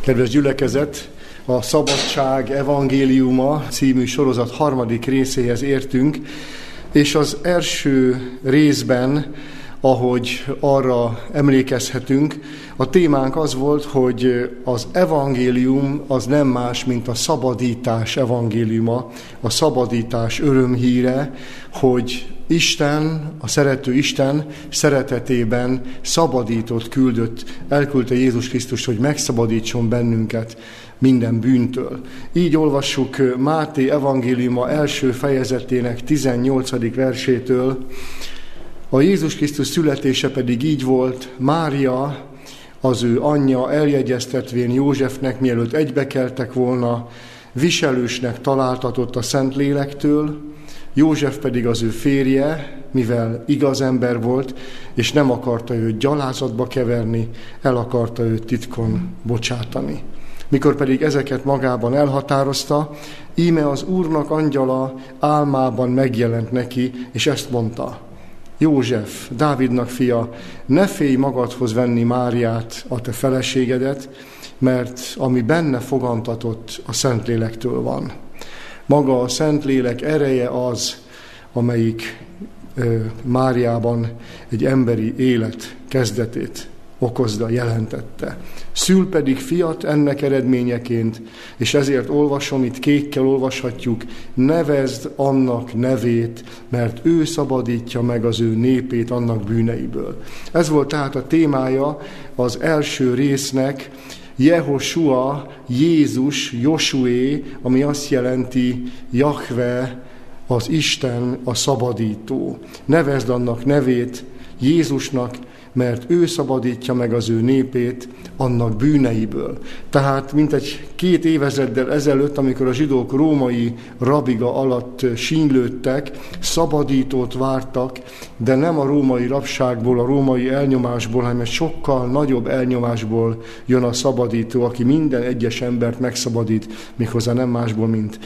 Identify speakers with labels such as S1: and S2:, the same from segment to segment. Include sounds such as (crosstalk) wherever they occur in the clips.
S1: Kedves gyülekezet, a Szabadság Evangéliuma című sorozat harmadik részéhez értünk, és az első részben, ahogy arra emlékezhetünk, a témánk az volt, hogy az evangélium az nem más, mint a szabadítás evangéliuma, a szabadítás örömhíre, hogy Isten, a szerető Isten szeretetében szabadított, küldött, elküldte Jézus Krisztus, hogy megszabadítson bennünket minden bűntől. Így olvassuk Máté evangéliuma első fejezetének 18. versétől. A Jézus Krisztus születése pedig így volt, Mária, az ő anyja eljegyeztetvén Józsefnek, mielőtt egybekeltek volna, viselősnek találtatott a Szentlélektől, József pedig az ő férje, mivel igaz ember volt, és nem akarta őt gyalázatba keverni, el akarta őt titkon bocsátani. Mikor pedig ezeket magában elhatározta, íme az Úrnak angyala álmában megjelent neki, és ezt mondta, József, Dávidnak fia, ne félj magadhoz venni Máriát, a te feleségedet, mert ami benne fogantatott, a Szentlélektől van. Maga a Szentlélek ereje az, amelyik Máriában egy emberi élet kezdetét okozda, jelentette. Szül pedig fiat ennek eredményeként, és ezért olvasom, itt kékkel olvashatjuk, nevezd annak nevét, mert ő szabadítja meg az ő népét annak bűneiből. Ez volt tehát a témája az első résznek, Jehoshua, Jézus, Josué, ami azt jelenti Jahve, az Isten, a szabadító. Nevezd annak nevét Jézusnak, mert ő szabadítja meg az ő népét annak bűneiből. Tehát mint egy két évezeddel ezelőtt, amikor a zsidók római rabiga alatt sínlődtek, szabadítót vártak, de nem a római rabságból, a római elnyomásból, hanem egy sokkal nagyobb elnyomásból jön a szabadító, aki minden egyes embert megszabadít, méghozzá nem másból, mint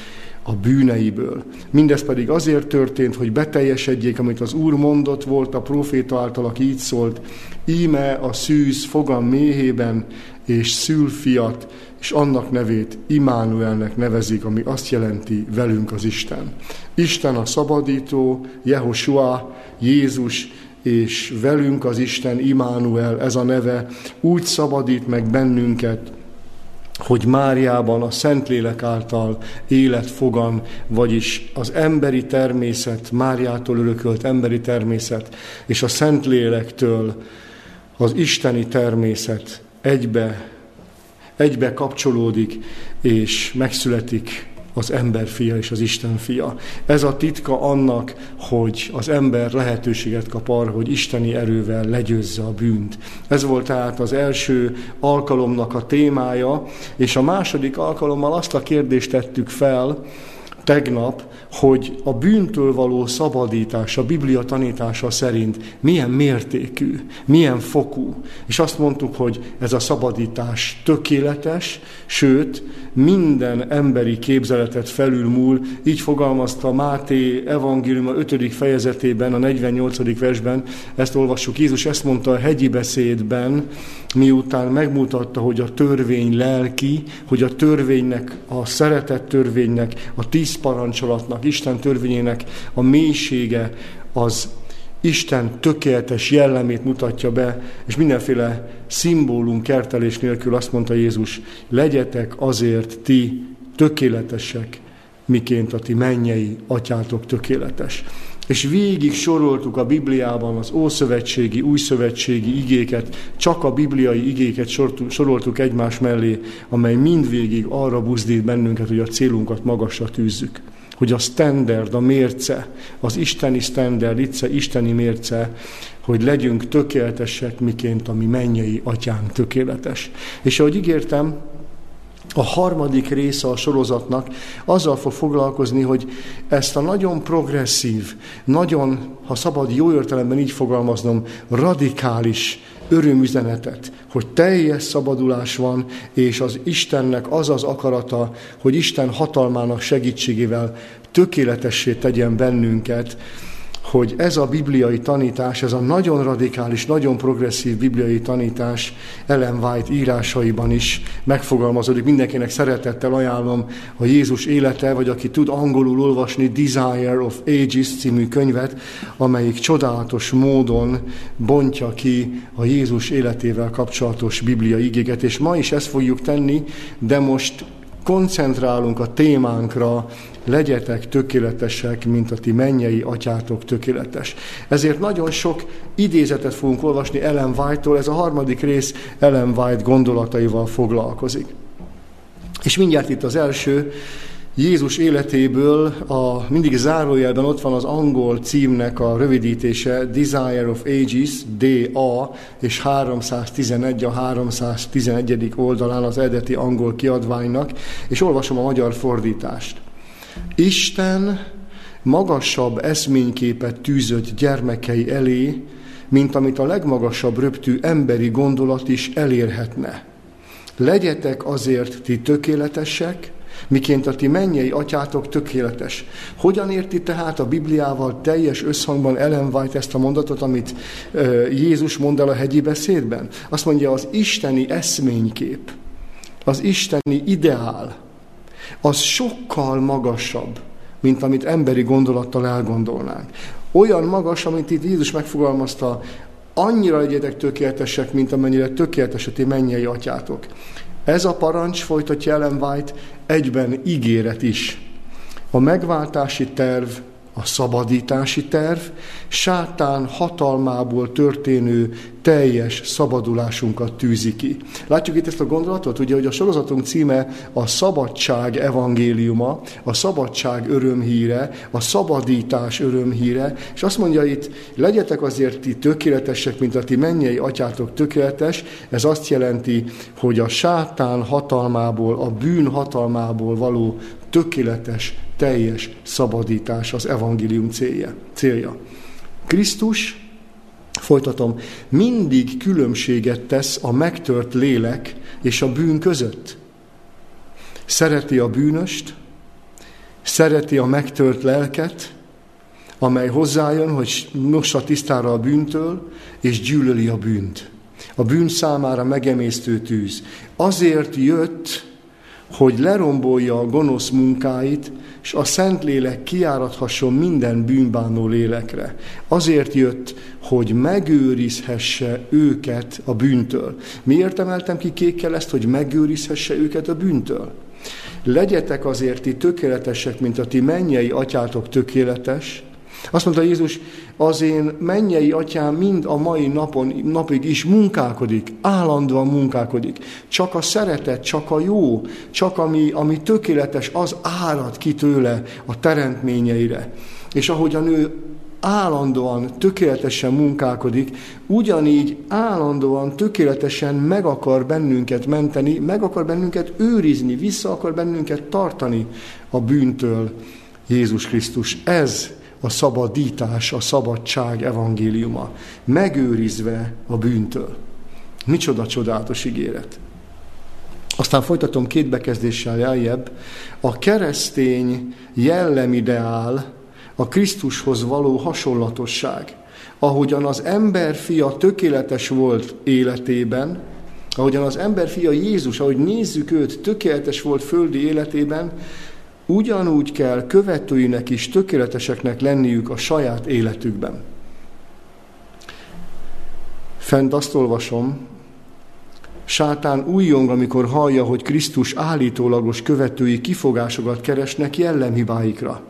S1: a bűneiből. Mindez pedig azért történt, hogy beteljesedjék, amit az Úr mondott volt a proféta által, aki így szólt, íme a szűz fogam méhében, és szül fiat, és annak nevét Imánuelnek nevezik, ami azt jelenti velünk az Isten. Isten a szabadító, Jehoshua, Jézus, és velünk az Isten Imánuel, ez a neve, úgy szabadít meg bennünket, hogy Máriában a Szentlélek által élet fogan, vagyis az emberi természet, Máriától örökölt emberi természet, és a Szentlélektől az isteni természet egybe, egybe kapcsolódik, és megszületik az ember fia és az Isten fia. Ez a titka annak, hogy az ember lehetőséget kap arra, hogy isteni erővel legyőzze a bűnt. Ez volt tehát az első alkalomnak a témája, és a második alkalommal azt a kérdést tettük fel, tegnap, hogy a bűntől való szabadítás a Biblia tanítása szerint milyen mértékű, milyen fokú. És azt mondtuk, hogy ez a szabadítás tökéletes, sőt, minden emberi képzeletet felülmúl, így fogalmazta Máté evangélium a 5. fejezetében, a 48. versben, ezt olvassuk, Jézus ezt mondta a hegyi beszédben, miután megmutatta, hogy a törvény lelki, hogy a törvénynek, a szeretett törvénynek, a tíz parancsolatnak, Isten törvényének a mélysége az Isten tökéletes jellemét mutatja be, és mindenféle szimbólum kertelés nélkül azt mondta Jézus, legyetek azért ti tökéletesek, miként a ti mennyei atyátok tökéletes. És végig soroltuk a Bibliában az Ószövetségi, Újszövetségi igéket, csak a bibliai igéket soroltuk egymás mellé, amely mindvégig arra buzdít bennünket, hogy a célunkat magasra tűzzük hogy a standard, a mérce, az isteni standard, itse isteni mérce, hogy legyünk tökéletesek, miként a mi mennyei atyánk tökéletes. És ahogy ígértem, a harmadik része a sorozatnak azzal fog foglalkozni, hogy ezt a nagyon progresszív, nagyon, ha szabad jó értelemben így fogalmaznom, radikális örömüzenetet, hogy teljes szabadulás van, és az Istennek az az akarata, hogy Isten hatalmának segítségével tökéletessé tegyen bennünket, hogy ez a bibliai tanítás, ez a nagyon radikális, nagyon progresszív bibliai tanítás Ellen White írásaiban is megfogalmazódik. Mindenkinek szeretettel ajánlom a Jézus élete, vagy aki tud angolul olvasni Desire of Ages című könyvet, amelyik csodálatos módon bontja ki a Jézus életével kapcsolatos bibliai igéket. És ma is ezt fogjuk tenni, de most koncentrálunk a témánkra, legyetek tökéletesek, mint a ti mennyei atyátok tökéletes. Ezért nagyon sok idézetet fogunk olvasni Ellen White-tól, ez a harmadik rész Ellen White gondolataival foglalkozik. És mindjárt itt az első, Jézus életéből a, mindig zárójelben ott van az angol címnek a rövidítése, Desire of Ages, DA, és 311 a 311. oldalán az eredeti angol kiadványnak, és olvasom a magyar fordítást. Isten magasabb eszményképet tűzött gyermekei elé, mint amit a legmagasabb röptű emberi gondolat is elérhetne. Legyetek azért ti tökéletesek, miként a ti mennyei atyátok tökéletes. Hogyan érti tehát a Bibliával teljes összhangban Ellen White ezt a mondatot, amit Jézus mond el a hegyi beszédben? Azt mondja, az isteni eszménykép, az isteni ideál, az sokkal magasabb, mint amit emberi gondolattal elgondolnánk. Olyan magas, amit itt Jézus megfogalmazta, annyira legyetek tökéletesek, mint amennyire tökéletes a ti mennyei atyátok. Ez a parancs, folytatja Ellen White, egyben ígéret is. A megváltási terv a szabadítási terv, sátán hatalmából történő teljes szabadulásunkat tűzi ki. Látjuk itt ezt a gondolatot, ugye, hogy a sorozatunk címe a szabadság evangéliuma, a szabadság örömhíre, a szabadítás örömhíre, és azt mondja itt, legyetek azért ti tökéletesek, mint a ti mennyei atyátok tökéletes, ez azt jelenti, hogy a sátán hatalmából, a bűn hatalmából való tökéletes teljes szabadítás az evangélium célja. célja. Krisztus, folytatom, mindig különbséget tesz a megtört lélek és a bűn között. Szereti a bűnöst, szereti a megtört lelket, amely hozzájön, hogy mossa tisztára a bűntől, és gyűlöli a bűnt. A bűn számára megemésztő tűz. Azért jött, hogy lerombolja a gonosz munkáit, és a Szentlélek kiárathasson minden bűnbánó lélekre. Azért jött, hogy megőrizhesse őket a bűntől. Miért emeltem ki kékkel ezt, hogy megőrizhesse őket a bűntől? Legyetek azért ti tökéletesek, mint a ti mennyei atyátok tökéletes, azt mondta Jézus, az én mennyei atyám mind a mai napon, napig is munkálkodik, állandóan munkálkodik. Csak a szeretet, csak a jó, csak ami, ami tökéletes, az árad ki tőle a teremtményeire. És ahogyan ő állandóan, tökéletesen munkálkodik, ugyanígy állandóan, tökéletesen meg akar bennünket menteni, meg akar bennünket őrizni, vissza akar bennünket tartani a bűntől. Jézus Krisztus, ez a szabadítás, a szabadság evangéliuma, megőrizve a bűntől. Micsoda csodálatos ígéret. Aztán folytatom két bekezdéssel jeljebb. A keresztény jellemideál a Krisztushoz való hasonlatosság. Ahogyan az ember fia tökéletes volt életében, ahogyan az ember fia Jézus, ahogy nézzük őt, tökéletes volt földi életében, ugyanúgy kell követőinek is tökéleteseknek lenniük a saját életükben. Fent azt olvasom, Sátán újjong, amikor hallja, hogy Krisztus állítólagos követői kifogásokat keresnek jellemhibáikra.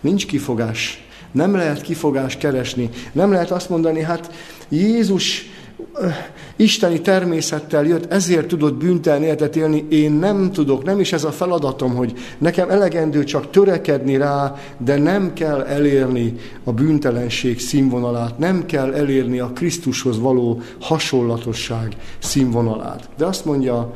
S1: Nincs kifogás. Nem lehet kifogás keresni. Nem lehet azt mondani, hát Jézus isteni természettel jött, ezért tudott bűntelen életet élni, én nem tudok, nem is ez a feladatom, hogy nekem elegendő csak törekedni rá, de nem kell elérni a bűntelenség színvonalát, nem kell elérni a Krisztushoz való hasonlatosság színvonalát. De azt mondja,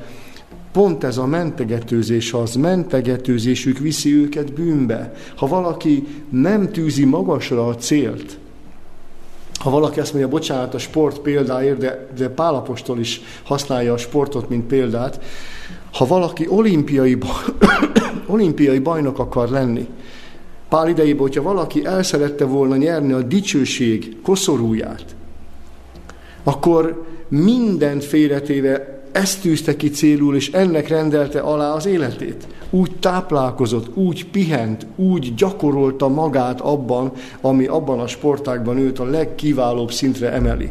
S1: Pont ez a mentegetőzés az, mentegetőzésük viszi őket bűnbe. Ha valaki nem tűzi magasra a célt, ha valaki azt mondja, bocsánat a sport példáért, de, de Pálapostól is használja a sportot, mint példát, ha valaki olimpiai, (coughs) olimpiai bajnok akar lenni, Pál idejében, hogyha valaki el szerette volna nyerni a dicsőség koszorúját, akkor mindent félretéve ezt tűzte ki célul, és ennek rendelte alá az életét. Úgy táplálkozott, úgy pihent, úgy gyakorolta magát abban, ami abban a sportágban őt a legkiválóbb szintre emeli.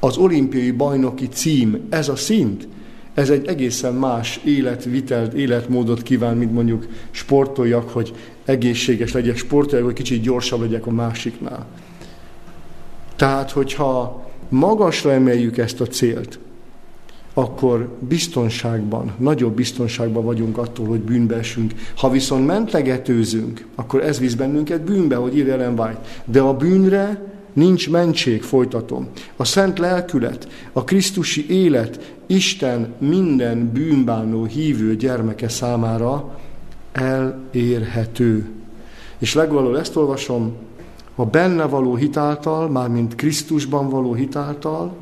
S1: Az olimpiai bajnoki cím, ez a szint, ez egy egészen más életvitelt, életmódot kíván, mint mondjuk sportoljak, hogy egészséges legyek, sportoljak, hogy kicsit gyorsabb legyek a másiknál. Tehát, hogyha magasra emeljük ezt a célt, akkor biztonságban, nagyobb biztonságban vagyunk attól, hogy bűnbe esünk. Ha viszont mentegetőzünk, akkor ez visz bennünket bűnbe, hogy írja Ellen. De a bűnre nincs mentség, folytatom. A szent lelkület, a krisztusi élet Isten minden bűnbánó hívő gyermeke számára elérhető. És legvalóbb ezt olvasom, a benne való hitáltal, mármint Krisztusban való hitáltal,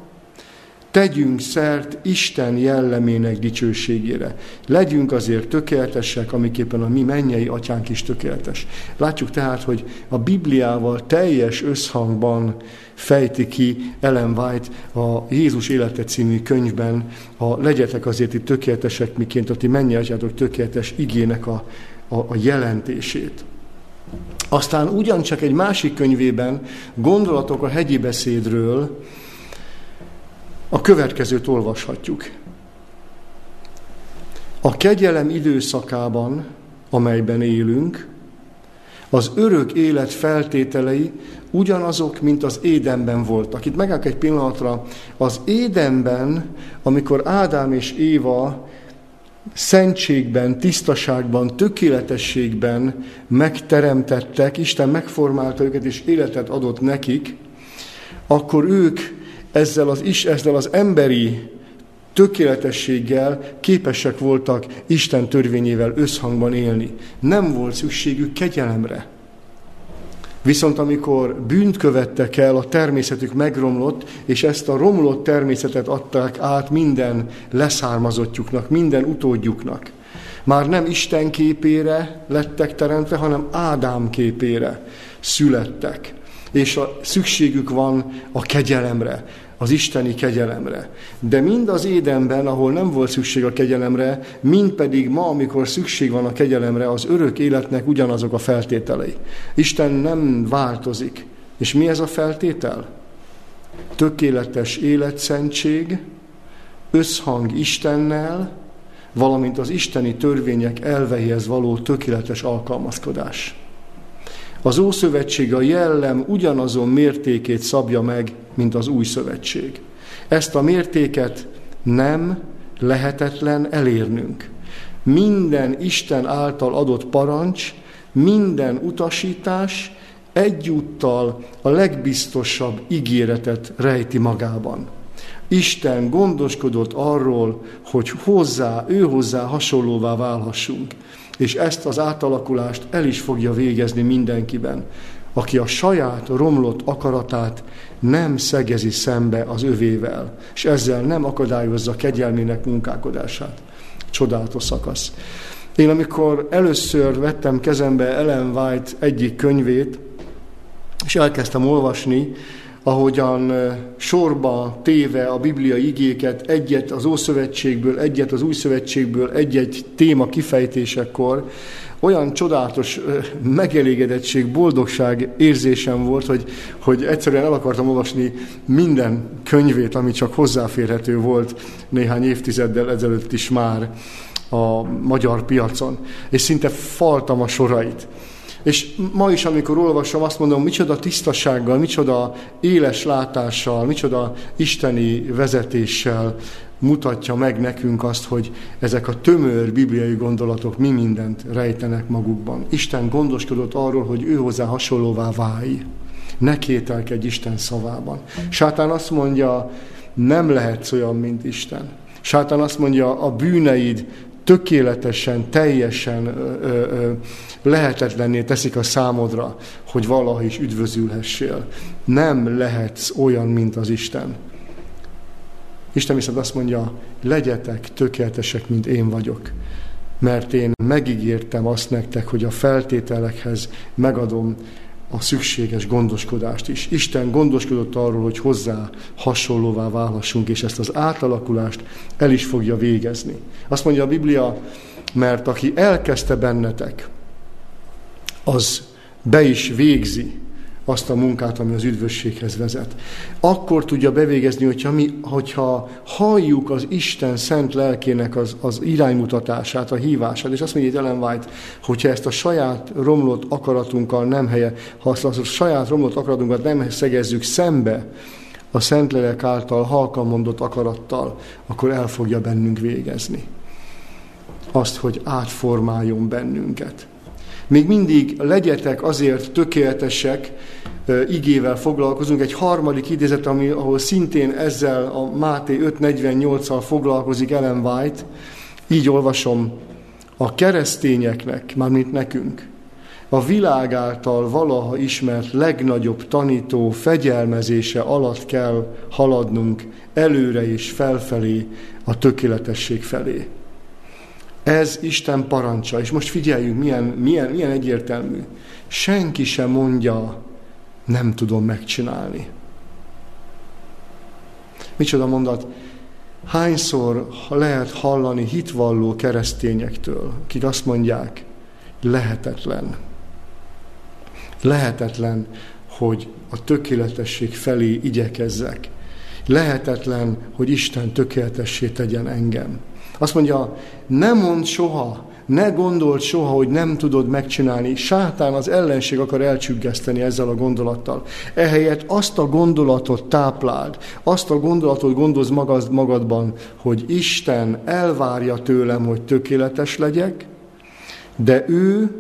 S1: tegyünk szert Isten jellemének dicsőségére. Legyünk azért tökéletesek, amiképpen a mi mennyei atyánk is tökéletes. Látjuk tehát, hogy a Bibliával teljes összhangban fejti ki Ellen White a Jézus élete című könyvben a legyetek azért itt tökéletesek, miként a ti mennyi atyátok tökéletes igének a, a, a jelentését. Aztán ugyancsak egy másik könyvében gondolatok a hegyi beszédről a következőt olvashatjuk. A kegyelem időszakában, amelyben élünk, az örök élet feltételei ugyanazok, mint az édenben voltak. Itt megállok egy pillanatra. Az édenben, amikor Ádám és Éva szentségben, tisztaságban, tökéletességben megteremtettek, Isten megformálta őket és életet adott nekik, akkor ők ezzel az, is, ezzel az emberi tökéletességgel képesek voltak Isten törvényével összhangban élni. Nem volt szükségük kegyelemre. Viszont amikor bűnt követtek el, a természetük megromlott, és ezt a romlott természetet adták át minden leszármazottjuknak, minden utódjuknak. Már nem Isten képére lettek teremtve, hanem Ádám képére születtek. És a szükségük van a kegyelemre, az isteni kegyelemre. De mind az édenben, ahol nem volt szükség a kegyelemre, mind pedig ma, amikor szükség van a kegyelemre, az örök életnek ugyanazok a feltételei. Isten nem változik. És mi ez a feltétel? Tökéletes életszentség, összhang Istennel, valamint az isteni törvények elveihez való tökéletes alkalmazkodás. Az Ószövetség a jellem ugyanazon mértékét szabja meg, mint az Új Szövetség. Ezt a mértéket nem lehetetlen elérnünk. Minden Isten által adott parancs, minden utasítás egyúttal a legbiztosabb ígéretet rejti magában. Isten gondoskodott arról, hogy hozzá, ő hozzá hasonlóvá válhassunk és ezt az átalakulást el is fogja végezni mindenkiben, aki a saját romlott akaratát nem szegezi szembe az övével, és ezzel nem akadályozza kegyelmének munkálkodását. Csodálatos szakasz. Én amikor először vettem kezembe Ellen White egyik könyvét, és elkezdtem olvasni, ahogyan sorba téve a Biblia igéket, egyet az Ószövetségből, egyet az Új Szövetségből, egy-egy téma kifejtésekor, olyan csodálatos megelégedettség, boldogság érzésem volt, hogy, hogy egyszerűen el akartam olvasni minden könyvét, ami csak hozzáférhető volt néhány évtizeddel ezelőtt is már a magyar piacon. És szinte faltam a sorait. És ma is, amikor olvasom, azt mondom, micsoda tisztasággal, micsoda éles látással, micsoda isteni vezetéssel mutatja meg nekünk azt, hogy ezek a tömör bibliai gondolatok mi mindent rejtenek magukban. Isten gondoskodott arról, hogy ő hozzá hasonlóvá válj. Ne kételkedj Isten szavában. Sátán azt mondja, nem lehetsz olyan, mint Isten. Sátán azt mondja, a bűneid tökéletesen, teljesen ö, ö, lehetetlenné teszik a számodra, hogy valaha is üdvözülhessél. Nem lehetsz olyan, mint az Isten. Isten viszont azt mondja, legyetek tökéletesek, mint én vagyok. mert én megígértem azt nektek, hogy a feltételekhez megadom a szükséges gondoskodást is. Isten gondoskodott arról, hogy hozzá hasonlóvá válhassunk, és ezt az átalakulást el is fogja végezni. Azt mondja a Biblia, mert aki elkezdte bennetek, az be is végzi azt a munkát, ami az üdvösséghez vezet. Akkor tudja bevégezni, hogyha, mi, hogyha halljuk az Isten szent lelkének az, az iránymutatását, a hívását, és azt mondja Ellen White, hogyha ezt a saját romlott akaratunkkal nem helye, ha azt a saját romlott akaratunkat nem szegezzük szembe a Szentlélek által halkan mondott akarattal, akkor el fogja bennünk végezni. Azt, hogy átformáljon bennünket. Még mindig legyetek azért tökéletesek, igével foglalkozunk. Egy harmadik idézet, ami, ahol szintén ezzel a Máté 5.48-al foglalkozik Ellen White. Így olvasom, a keresztényeknek, mármint nekünk, a világ által valaha ismert legnagyobb tanító fegyelmezése alatt kell haladnunk előre és felfelé a tökéletesség felé. Ez Isten parancsa, és most figyeljünk, milyen, milyen, milyen egyértelmű. Senki sem mondja, nem tudom megcsinálni. Micsoda mondat? Hányszor lehet hallani hitvalló keresztényektől, akik azt mondják, lehetetlen. Lehetetlen, hogy a tökéletesség felé igyekezzek. Lehetetlen, hogy Isten tökéletessé tegyen engem. Azt mondja, nem mond soha, ne gondold soha, hogy nem tudod megcsinálni. Sátán az ellenség akar elcsüggeszteni ezzel a gondolattal. Ehelyett azt a gondolatot tápláld, azt a gondolatot gondolz magad, magadban, hogy Isten elvárja tőlem, hogy tökéletes legyek, de ő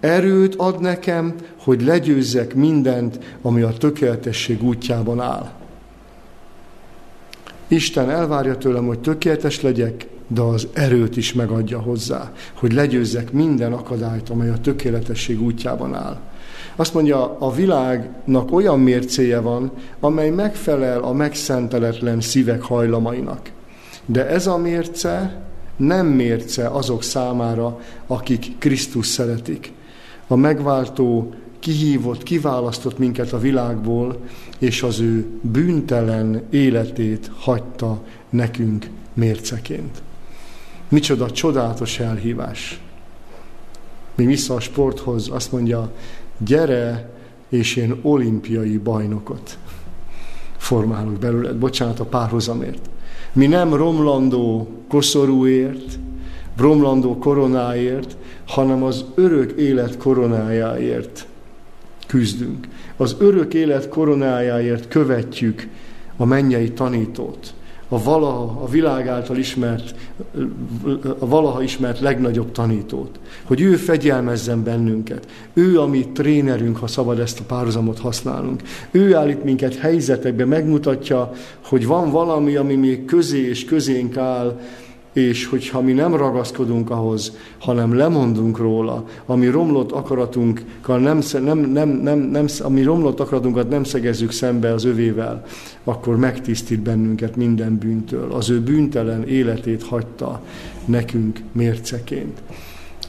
S1: erőt ad nekem, hogy legyőzzek mindent, ami a tökéletesség útjában áll. Isten elvárja tőlem, hogy tökéletes legyek, de az erőt is megadja hozzá, hogy legyőzzek minden akadályt, amely a tökéletesség útjában áll. Azt mondja, a világnak olyan mércéje van, amely megfelel a megszenteletlen szívek hajlamainak. De ez a mérce nem mérce azok számára, akik Krisztus szeretik. A megváltó kihívott, kiválasztott minket a világból, és az ő bűntelen életét hagyta nekünk mérceként. Micsoda csodálatos elhívás. Még vissza a sporthoz azt mondja, gyere, és én olimpiai bajnokot formálok belőled. Bocsánat a párhuzamért. Mi nem romlandó koszorúért, romlandó koronáért, hanem az örök élet koronájáért küzdünk. Az örök élet koronájáért követjük a mennyei tanítót a valaha, a világ által ismert, a valaha ismert legnagyobb tanítót. Hogy ő fegyelmezzen bennünket. Ő a mi trénerünk, ha szabad ezt a párhuzamot használnunk. Ő állít minket helyzetekbe, megmutatja, hogy van valami, ami még közé és közénk áll, és hogyha mi nem ragaszkodunk ahhoz, hanem lemondunk róla, ami romlott akaratunkkal nem, nem, nem, nem, nem, ami romlott akaratunkat nem szegezzük szembe az övével, akkor megtisztít bennünket minden bűntől. Az ő bűntelen életét hagyta nekünk mérceként.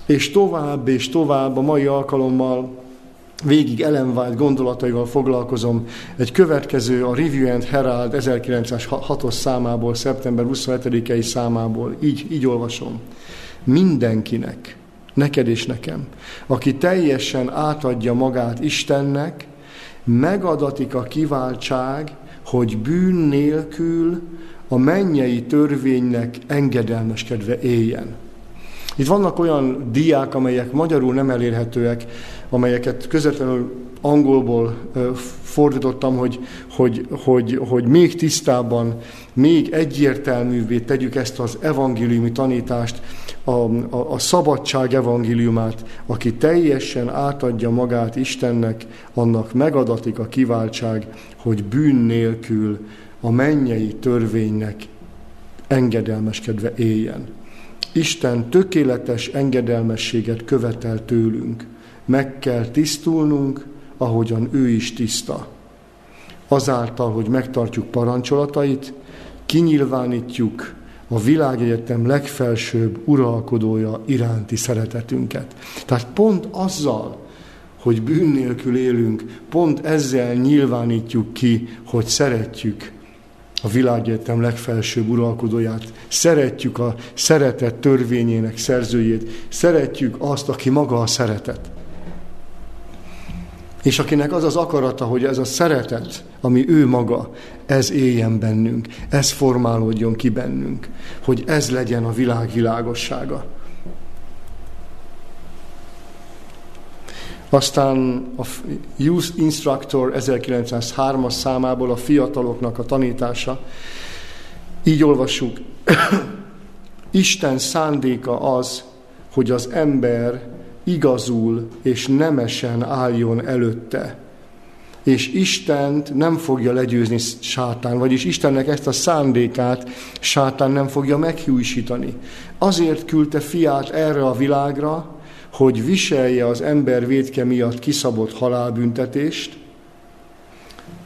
S1: És tovább és tovább a mai alkalommal végig Ellen White gondolataival foglalkozom. Egy következő a Review and Herald 1906-os számából, szeptember 27-i számából. Így, így olvasom. Mindenkinek, neked és nekem, aki teljesen átadja magát Istennek, megadatik a kiváltság, hogy bűn nélkül a mennyei törvénynek engedelmeskedve éljen. Itt vannak olyan diák, amelyek magyarul nem elérhetőek, amelyeket közvetlenül angolból fordítottam, hogy, hogy, hogy, hogy még tisztábban, még egyértelművé tegyük ezt az evangéliumi tanítást, a, a, a szabadság evangéliumát, aki teljesen átadja magát Istennek, annak megadatik a kiváltság, hogy bűn nélkül a mennyei törvénynek engedelmeskedve éljen. Isten tökéletes engedelmességet követel tőlünk. Meg kell tisztulnunk, ahogyan ő is tiszta. Azáltal, hogy megtartjuk parancsolatait, kinyilvánítjuk a világegyetem legfelsőbb uralkodója iránti szeretetünket. Tehát pont azzal, hogy bűn nélkül élünk, pont ezzel nyilvánítjuk ki, hogy szeretjük a világegyetem legfelsőbb uralkodóját, szeretjük a szeretet törvényének szerzőjét, szeretjük azt, aki maga a szeretet. És akinek az az akarata, hogy ez a szeretet, ami ő maga, ez éljen bennünk, ez formálódjon ki bennünk, hogy ez legyen a világ világossága. Aztán a Youth Instructor 1903-as számából a fiataloknak a tanítása. Így olvassuk. (coughs) Isten szándéka az, hogy az ember igazul és nemesen álljon előtte. És Istent nem fogja legyőzni sátán, vagyis Istennek ezt a szándékát sátán nem fogja meghűsítani. Azért küldte fiát erre a világra, hogy viselje az ember védke miatt kiszabott halálbüntetést,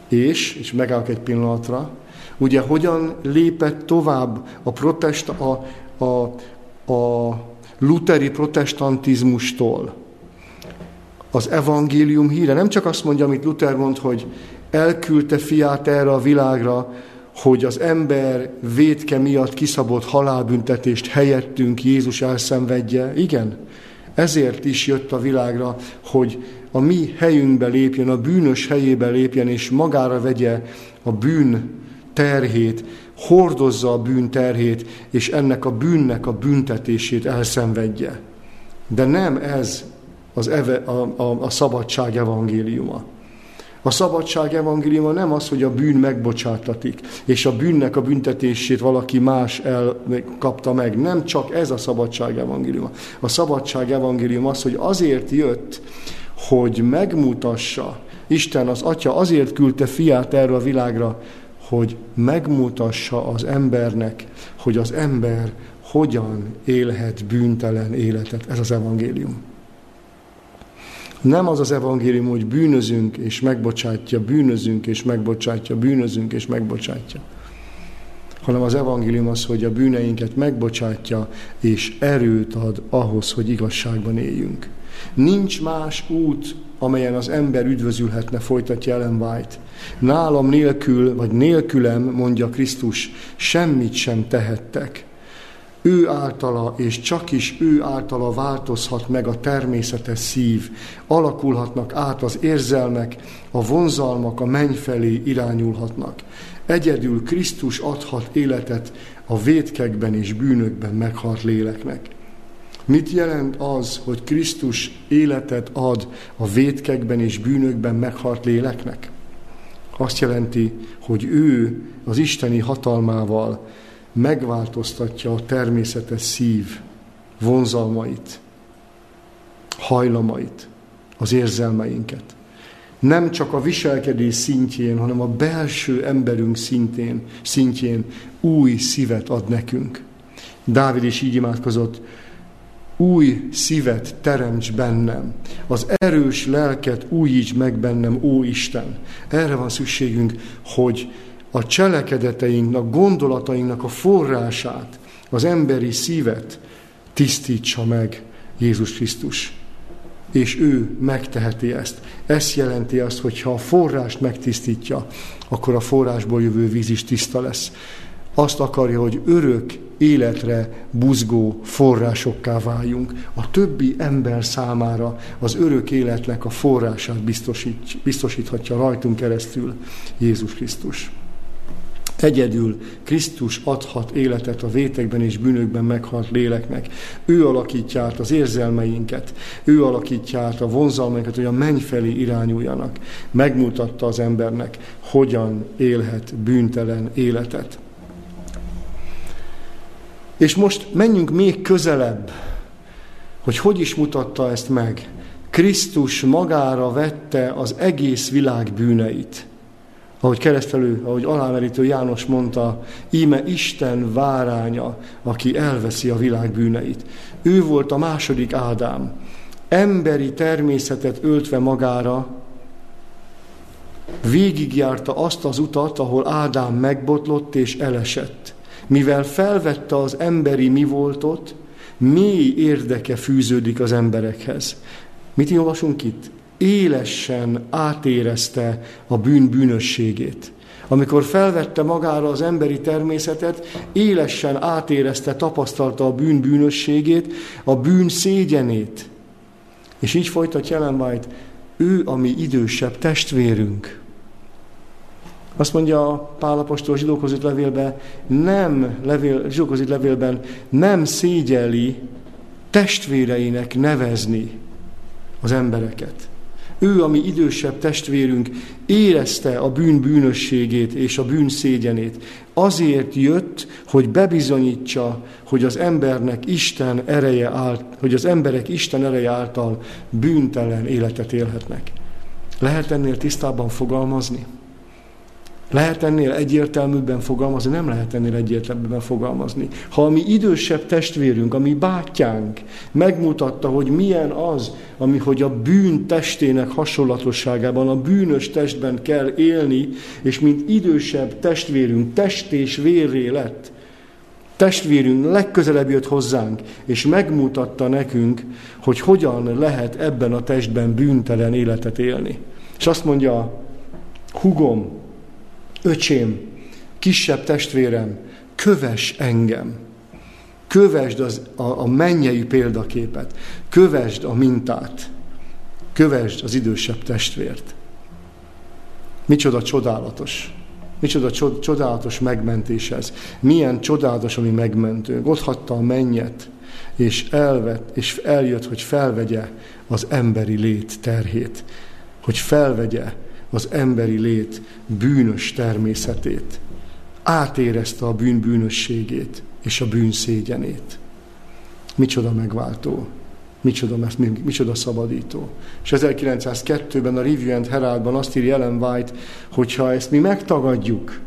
S1: és, és megállok egy pillanatra, ugye hogyan lépett tovább a, protest, a, a, a luteri protestantizmustól az evangélium híre. Nem csak azt mondja, amit Luther mond, hogy elküldte fiát erre a világra, hogy az ember védke miatt kiszabott halálbüntetést helyettünk Jézus elszenvedje. Igen, ezért is jött a világra, hogy a mi helyünkbe lépjen, a bűnös helyébe lépjen, és magára vegye a bűn terhét, hordozza a bűn terhét, és ennek a bűnnek a büntetését elszenvedje. De nem ez az eve, a, a, a szabadság evangéliuma. A szabadság evangéliuma nem az, hogy a bűn megbocsátatik, és a bűnnek a büntetését valaki más elkapta meg. Nem csak ez a szabadság evangéliuma. A szabadság evangélium az, hogy azért jött, hogy megmutassa, Isten az Atya azért küldte fiát erre a világra, hogy megmutassa az embernek, hogy az ember hogyan élhet bűntelen életet. Ez az evangélium. Nem az az evangélium, hogy bűnözünk és megbocsátja, bűnözünk és megbocsátja, bűnözünk és megbocsátja. Hanem az evangélium az, hogy a bűneinket megbocsátja és erőt ad ahhoz, hogy igazságban éljünk. Nincs más út, amelyen az ember üdvözülhetne, folytatja Ellen White. Nálam nélkül, vagy nélkülem, mondja Krisztus, semmit sem tehettek. Ő általa, és csak is ő általa változhat meg a természetes szív, alakulhatnak át az érzelmek, a vonzalmak a menny felé irányulhatnak. Egyedül Krisztus adhat életet a vétkekben és bűnökben meghalt léleknek. Mit jelent az, hogy Krisztus életet ad a vétkekben és bűnökben meghalt léleknek? Azt jelenti, hogy ő az isteni hatalmával megváltoztatja a természetes szív vonzalmait, hajlamait, az érzelmeinket. Nem csak a viselkedés szintjén, hanem a belső emberünk szintén, szintjén új szívet ad nekünk. Dávid is így imádkozott, új szívet teremts bennem, az erős lelket újíts meg bennem, ó Isten. Erre van szükségünk, hogy a cselekedeteinknek, gondolatainknak a forrását, az emberi szívet tisztítsa meg Jézus Krisztus. És ő megteheti ezt. Ez jelenti azt, hogy ha a forrást megtisztítja, akkor a forrásból jövő víz is tiszta lesz. Azt akarja, hogy örök életre buzgó forrásokká váljunk. A többi ember számára az örök életnek a forrását biztosít, biztosíthatja rajtunk keresztül Jézus Krisztus. Egyedül Krisztus adhat életet a vétekben és bűnökben meghalt léleknek. Ő alakítja át az érzelmeinket, ő alakítja át a vonzalmainkat, hogy a menny felé irányuljanak. Megmutatta az embernek, hogyan élhet bűntelen életet. És most menjünk még közelebb, hogy hogy is mutatta ezt meg. Krisztus magára vette az egész világ bűneit. Ahogy keresztelő, ahogy alámerítő János mondta, íme Isten váránya, aki elveszi a világ bűneit. Ő volt a második Ádám. Emberi természetet öltve magára, végigjárta azt az utat, ahol Ádám megbotlott és elesett. mivel felvette az emberi mi voltot, mély érdeke fűződik az emberekhez. Mit olvasunk itt? Élesen átérezte a bűn bűnösségét. Amikor felvette magára az emberi természetet, élesen átérezte, tapasztalta a bűn bűnösségét, a bűn szégyenét. És így folytatja Ellen White, ő a mi idősebb testvérünk. Azt mondja a Pálapostól zsidókhoz itt levélben, nem, levél, zsidókhoz levélben nem szégyeli testvéreinek nevezni az embereket. Ő, ami idősebb testvérünk, érezte a bűn bűnösségét és a bűn szégyenét. Azért jött, hogy bebizonyítsa, hogy az embernek Isten ereje áll, hogy az emberek Isten ereje által bűntelen életet élhetnek. Lehet ennél tisztában fogalmazni? Lehet ennél egyértelműbben fogalmazni? Nem lehet ennél egyértelműbben fogalmazni. Ha a mi idősebb testvérünk, a mi bátyánk megmutatta, hogy milyen az, ami hogy a bűn testének hasonlatosságában, a bűnös testben kell élni, és mint idősebb testvérünk test és vérré lett, testvérünk legközelebb jött hozzánk, és megmutatta nekünk, hogy hogyan lehet ebben a testben bűntelen életet élni. És azt mondja, hugom, öcsém, kisebb testvérem, köves engem. Kövesd az, a, a mennyei példaképet, kövesd a mintát, kövesd az idősebb testvért. Micsoda csodálatos. Micsoda csodálatos megmentés ez. Milyen csodálatos, ami megmentőnk. Ott hagyta a mennyet, és elvet, és eljött, hogy felvegye az emberi lét terhét. Hogy felvegye az emberi lét bűnös természetét. Átérezte a bűn bűnösségét és a bűn szégyenét. Micsoda megváltó, micsoda, micsoda szabadító. És 1902-ben a Review and Heraldban azt írja Ellen White, hogyha ezt mi megtagadjuk,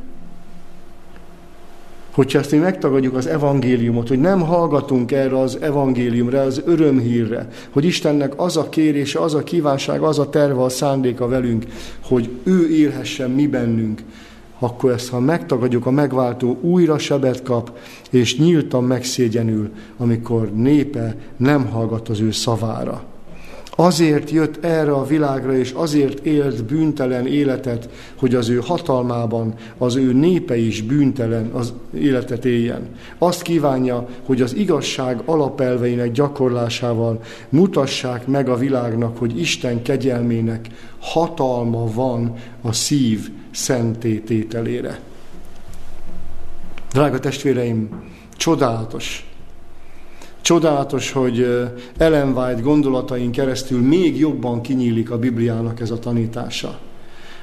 S1: hogyha ezt mi megtagadjuk az evangéliumot, hogy nem hallgatunk erre az evangéliumra, az örömhírre, hogy Istennek az a kérése, az a kívánság, az a terve, a szándéka velünk, hogy ő élhessen mi bennünk, akkor ezt, ha megtagadjuk, a megváltó újra sebet kap, és nyíltan megszégyenül, amikor népe nem hallgat az ő szavára. Azért jött erre a világra, és azért élt bűntelen életet, hogy az ő hatalmában az ő népe is bűntelen az életet éljen. Azt kívánja, hogy az igazság alapelveinek gyakorlásával mutassák meg a világnak, hogy Isten kegyelmének hatalma van a szív szentétételére. Drága testvéreim, csodálatos, Csodálatos, hogy Ellen White gondolatain keresztül még jobban kinyílik a Bibliának ez a tanítása.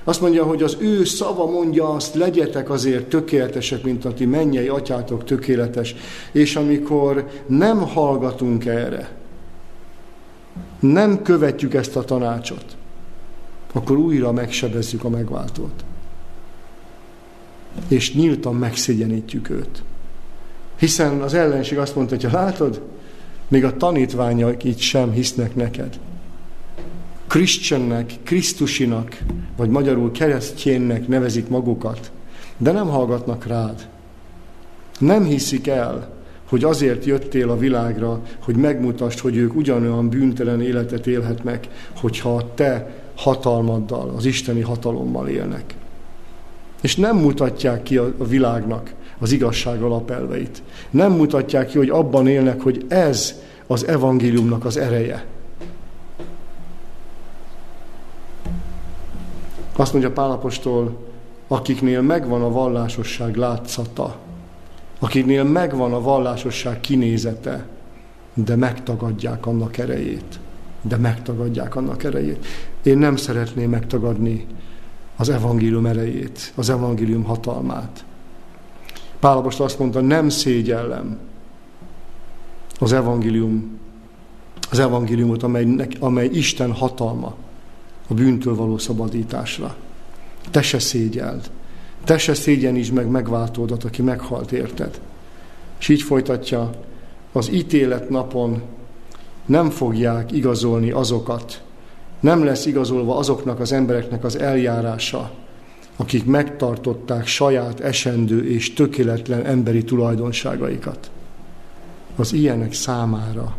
S1: Azt mondja, hogy az ő szava mondja azt, legyetek azért tökéletesek, mint a ti mennyei atyátok tökéletes. És amikor nem hallgatunk erre, nem követjük ezt a tanácsot, akkor újra megsebezzük a megváltót. És nyíltan megszégyenítjük őt. Hiszen az ellenség azt mondta, hogy ha látod, még a tanítványok így sem hisznek neked. Christiannek, Krisztusinak, vagy magyarul keresztjénnek nevezik magukat, de nem hallgatnak rád. Nem hiszik el, hogy azért jöttél a világra, hogy megmutasd, hogy ők ugyanolyan bűntelen életet élhetnek, hogyha te hatalmaddal, az isteni hatalommal élnek. És nem mutatják ki a világnak, az igazság alapelveit. Nem mutatják ki, hogy abban élnek, hogy ez az evangéliumnak az ereje. Azt mondja Pálapostól, akiknél megvan a vallásosság látszata, akiknél megvan a vallásosság kinézete, de megtagadják annak erejét. De megtagadják annak erejét. Én nem szeretném megtagadni az evangélium erejét, az evangélium hatalmát. Pálapostól azt mondta, nem szégyellem az evangélium, az evangéliumot, amely, amely Isten hatalma a bűntől való szabadításra. Te se szégyeld. Te se szégyenítsd meg megváltódat, aki meghalt érted. És így folytatja, az ítélet napon nem fogják igazolni azokat, nem lesz igazolva azoknak az embereknek az eljárása, akik megtartották saját esendő és tökéletlen emberi tulajdonságaikat. Az ilyenek számára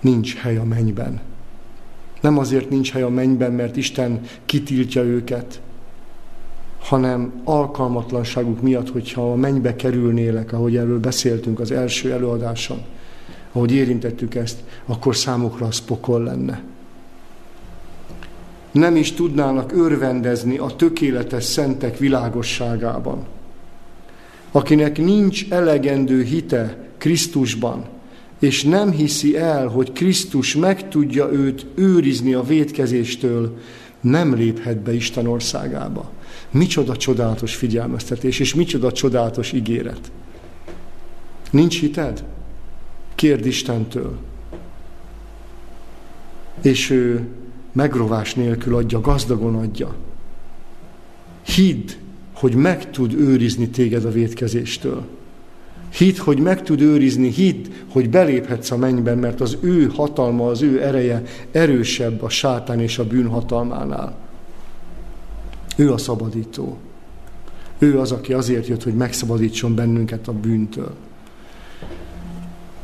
S1: nincs hely a mennyben. Nem azért nincs hely a mennyben, mert Isten kitiltja őket, hanem alkalmatlanságuk miatt, hogyha a mennybe kerülnének, ahogy erről beszéltünk az első előadáson, ahogy érintettük ezt, akkor számukra az pokol lenne. Nem is tudnának örvendezni a tökéletes szentek világosságában. Akinek nincs elegendő hite Krisztusban, és nem hiszi el, hogy Krisztus meg tudja őt őrizni a vétkezéstől, nem léphet be Isten országába. Micsoda csodálatos figyelmeztetés, és micsoda csodálatos ígéret. Nincs hited? Kérd Istentől. És ő megrovás nélkül adja, gazdagon adja. Hidd, hogy meg tud őrizni téged a vétkezéstől. Hidd, hogy meg tud őrizni, hidd, hogy beléphetsz a mennyben, mert az ő hatalma, az ő ereje erősebb a sátán és a bűn hatalmánál. Ő a szabadító. Ő az, aki azért jött, hogy megszabadítson bennünket a bűntől.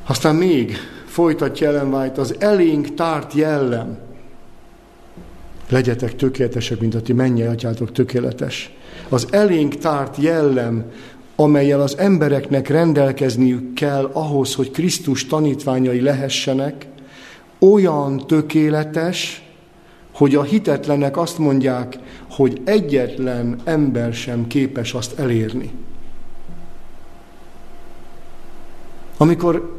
S1: Aztán még folytatja Ellen White, az elénk tárt jellem. Legyetek tökéletesek, mint a ti mennyei atyátok tökéletes. Az elénk tárt jellem, amelyel az embereknek rendelkezniük kell ahhoz, hogy Krisztus tanítványai lehessenek, olyan tökéletes, hogy a hitetlenek azt mondják, hogy egyetlen ember sem képes azt elérni. Amikor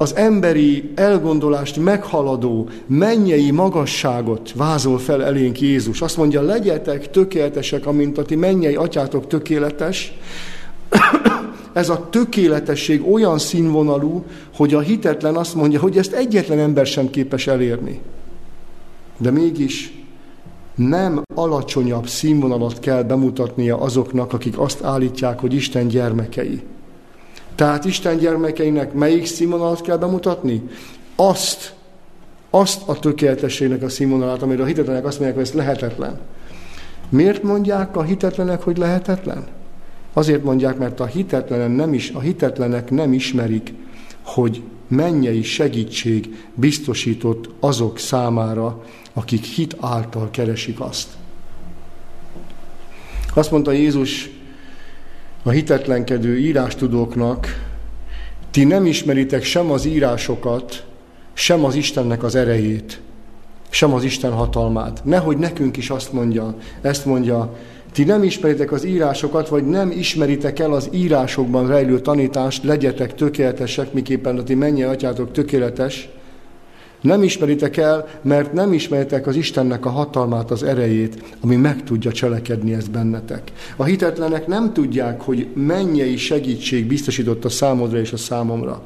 S1: az emberi elgondolást meghaladó mennyei magasságot vázol fel elénk Jézus. Azt mondja, legyetek tökéletesek, amint a ti mennyei atyátok tökéletes. (coughs) Ez a tökéletesség olyan színvonalú, hogy a hitetlen azt mondja, hogy ezt egyetlen ember sem képes elérni. De mégis nem alacsonyabb színvonalat kell bemutatnia azoknak, akik azt állítják, hogy Isten gyermekei. Tehát Isten gyermekeinek melyik színvonalat kell bemutatni? Azt, azt a tökéletességnek a színvonalát, amire a hitetlenek azt mondják, hogy ez lehetetlen. Miért mondják a hitetlenek, hogy lehetetlen? Azért mondják, mert a hitetlenek nem, is, a hitetlenek nem ismerik, hogy mennyei segítség biztosított azok számára, akik hit által keresik azt. Azt mondta Jézus a hitetlenkedő írástudóknak, ti nem ismeritek sem az írásokat, sem az Istennek az erejét, sem az Isten hatalmát. Nehogy nekünk is azt mondja, ezt mondja, ti nem ismeritek az írásokat, vagy nem ismeritek el az írásokban rejlő tanítást, legyetek tökéletesek, miképpen a ti mennyi atyátok tökéletes, nem ismeritek el, mert nem ismeritek az Istennek a hatalmát, az erejét, ami meg tudja cselekedni ezt bennetek. A hitetlenek nem tudják, hogy mennyei segítség biztosított a számodra és a számomra.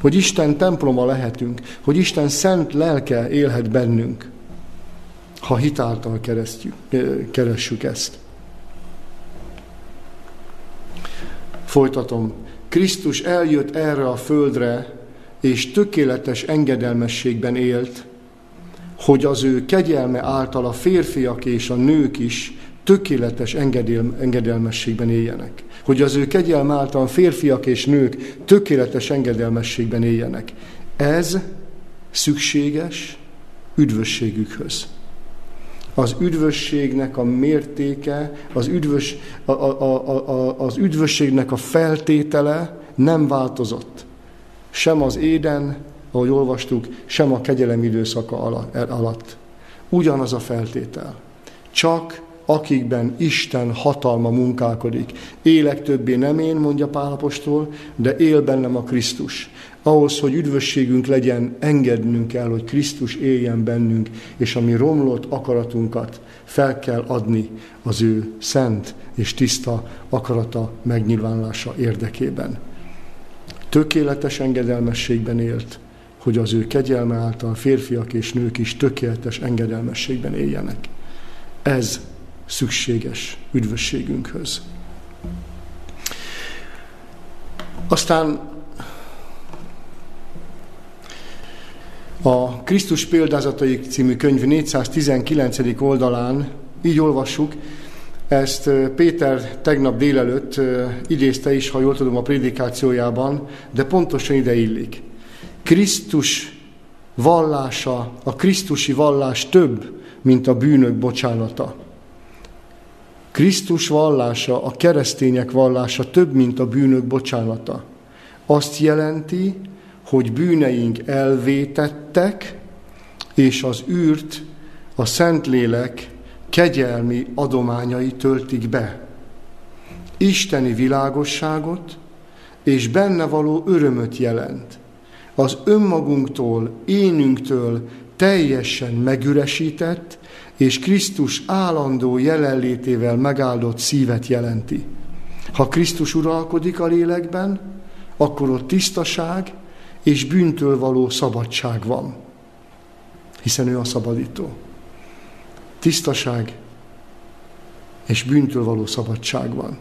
S1: Hogy Isten temploma lehetünk, hogy Isten szent lelke élhet bennünk, ha hitáltal keressük ezt. Folytatom. Krisztus eljött erre a földre, és tökéletes engedelmességben élt, hogy az ő kegyelme által a férfiak és a nők is tökéletes engedelmességben éljenek. Hogy az ő kegyelme által a férfiak és nők tökéletes engedelmességben éljenek. Ez szükséges üdvösségükhöz. Az üdvösségnek a mértéke, az, üdvös, a, a, a, a, az üdvösségnek a feltétele nem változott sem az éden, ahogy olvastuk, sem a kegyelem időszaka alatt. Ugyanaz a feltétel. Csak akikben Isten hatalma munkálkodik. Élek többé nem én, mondja Pálapostól, de él bennem a Krisztus. Ahhoz, hogy üdvösségünk legyen, engednünk kell, hogy Krisztus éljen bennünk, és a mi romlott akaratunkat fel kell adni az ő szent és tiszta akarata megnyilvánulása érdekében tökéletes engedelmességben élt, hogy az ő kegyelme által férfiak és nők is tökéletes engedelmességben éljenek. Ez szükséges üdvösségünkhöz. Aztán a Krisztus példázatai című könyv 419. oldalán így olvassuk, Ezt Péter tegnap délelőtt idézte is, ha jól tudom, a prédikációjában, de pontosan ide illik. Krisztus vallása, a Krisztusi vallás több, mint a bűnök bocsánata. Krisztus vallása, a keresztények vallása több, mint a bűnök bocsánata. Azt jelenti, hogy bűneink elvétettek, és az űrt a Szentlélek kegyelmi adományai töltik be. Isteni világosságot és benne való örömöt jelent. Az önmagunktól, énünktől teljesen megüresített és Krisztus állandó jelenlétével megáldott szívet jelenti. Ha Krisztus uralkodik a lélekben, akkor ott tisztaság és bűntől való szabadság van, hiszen ő a szabadító. Tisztaság és bűntől való szabadság van.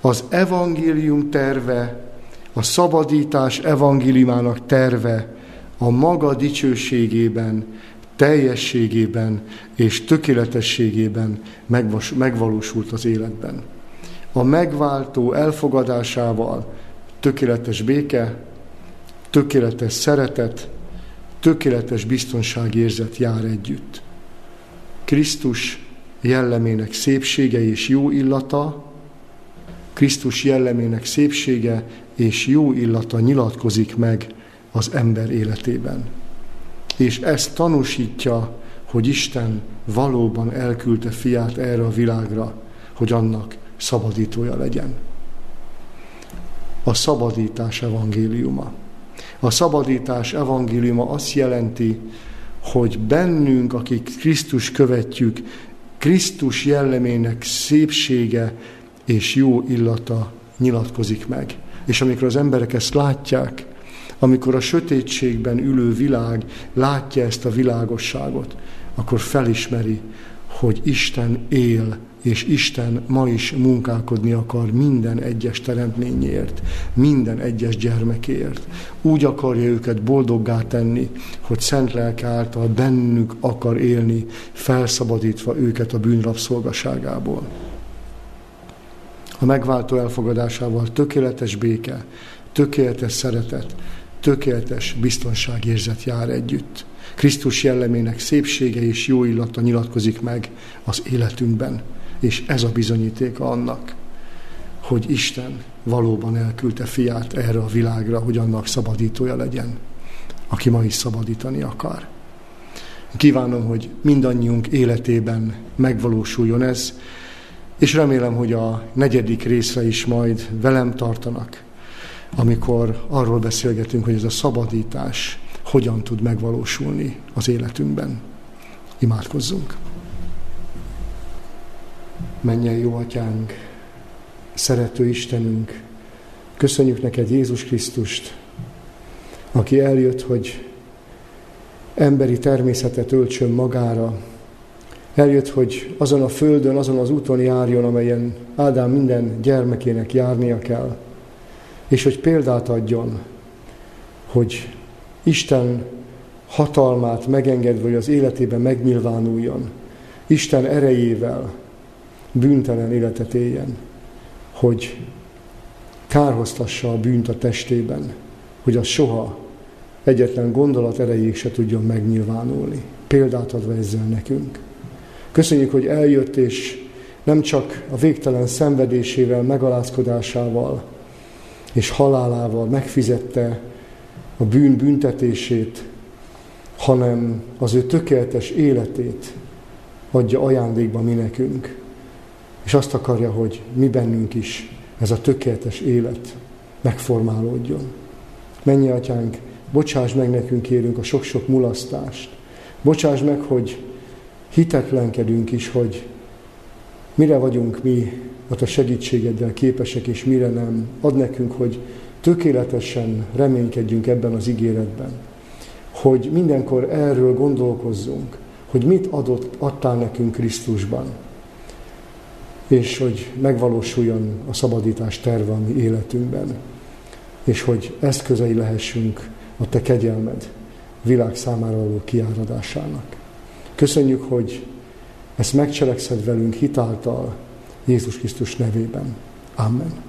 S1: Az evangélium terve, a szabadítás evangéliumának terve a maga dicsőségében, teljességében és tökéletességében megvalósult az életben. A megváltó elfogadásával tökéletes béke, tökéletes szeretet, tökéletes biztonságérzet jár együtt. Krisztus jellemének szépsége és jó illata, Krisztus jellemének szépsége és jó illata nyilatkozik meg az ember életében. És ezt tanúsítja, hogy Isten valóban elküldte fiát erre a világra, hogy annak szabadítója legyen. A szabadítás evangéliuma. A szabadítás evangéliuma azt jelenti, hogy bennünk, akik Krisztus követjük, Krisztus jellemének szépsége és jó illata nyilatkozik meg. És amikor az emberek ezt látják, amikor a sötétségben ülő világ látja ezt a világosságot, akkor felismeri, hogy Isten él, és Isten ma is munkálkodni akar minden egyes teremtményért, minden egyes gyermekért. Úgy akarja őket boldoggá tenni, hogy szent lelke által bennük akar élni, felszabadítva őket a bűnrabszolgaságából. A megváltó elfogadásával tökéletes béke, tökéletes szeretet, tökéletes biztonságérzet jár együtt. Krisztus jellemének szépsége és jó illata nyilatkozik meg az életünkben. És ez a bizonyítéka annak, hogy Isten valóban elküldte fiát erre a világra, hogy annak szabadítója legyen, aki ma is szabadítani akar. Kívánom, hogy mindannyiunk életében megvalósuljon ez, és remélem, hogy a negyedik részre is majd velem tartanak, amikor arról beszélgetünk, hogy ez a szabadítás hogyan tud megvalósulni az életünkben. Imádkozzunk! Menjen jó atyánk, szerető Istenünk, köszönjük neked Jézus Krisztust, aki eljött, hogy emberi természetet öltsön magára, eljött, hogy azon a földön, azon az úton járjon, amelyen Ádám minden gyermekének járnia kell, és hogy példát adjon, hogy Isten hatalmát megengedve, hogy az életében megnyilvánuljon, Isten erejével bűntelen életet éljen, hogy kárhoztassa a bűnt a testében, hogy az soha egyetlen gondolat erejéig se tudjon megnyilvánulni. Példát adva ezzel nekünk. Köszönjük, hogy eljött, és nem csak a végtelen szenvedésével, megalázkodásával és halálával megfizette a bűn büntetését, hanem az ő tökéletes életét adja ajándékba mi nekünk. És azt akarja, hogy mi bennünk is ez a tökéletes élet megformálódjon. Mennyi atyánk, bocsáss meg nekünk, kérünk a sok-sok mulasztást. Bocsáss meg, hogy hitetlenkedünk is, hogy mire vagyunk mi a te segítségeddel képesek, és mire nem. Ad nekünk, hogy tökéletesen reménykedjünk ebben az ígéretben. Hogy mindenkor erről gondolkozzunk, hogy mit adott, adtál nekünk Krisztusban és hogy megvalósuljon a szabadítás terve a mi életünkben, és hogy eszközei lehessünk a Te kegyelmed világ számára való kiáradásának. Köszönjük, hogy ezt megcselekszed velünk hitáltal, Jézus Krisztus nevében. Amen.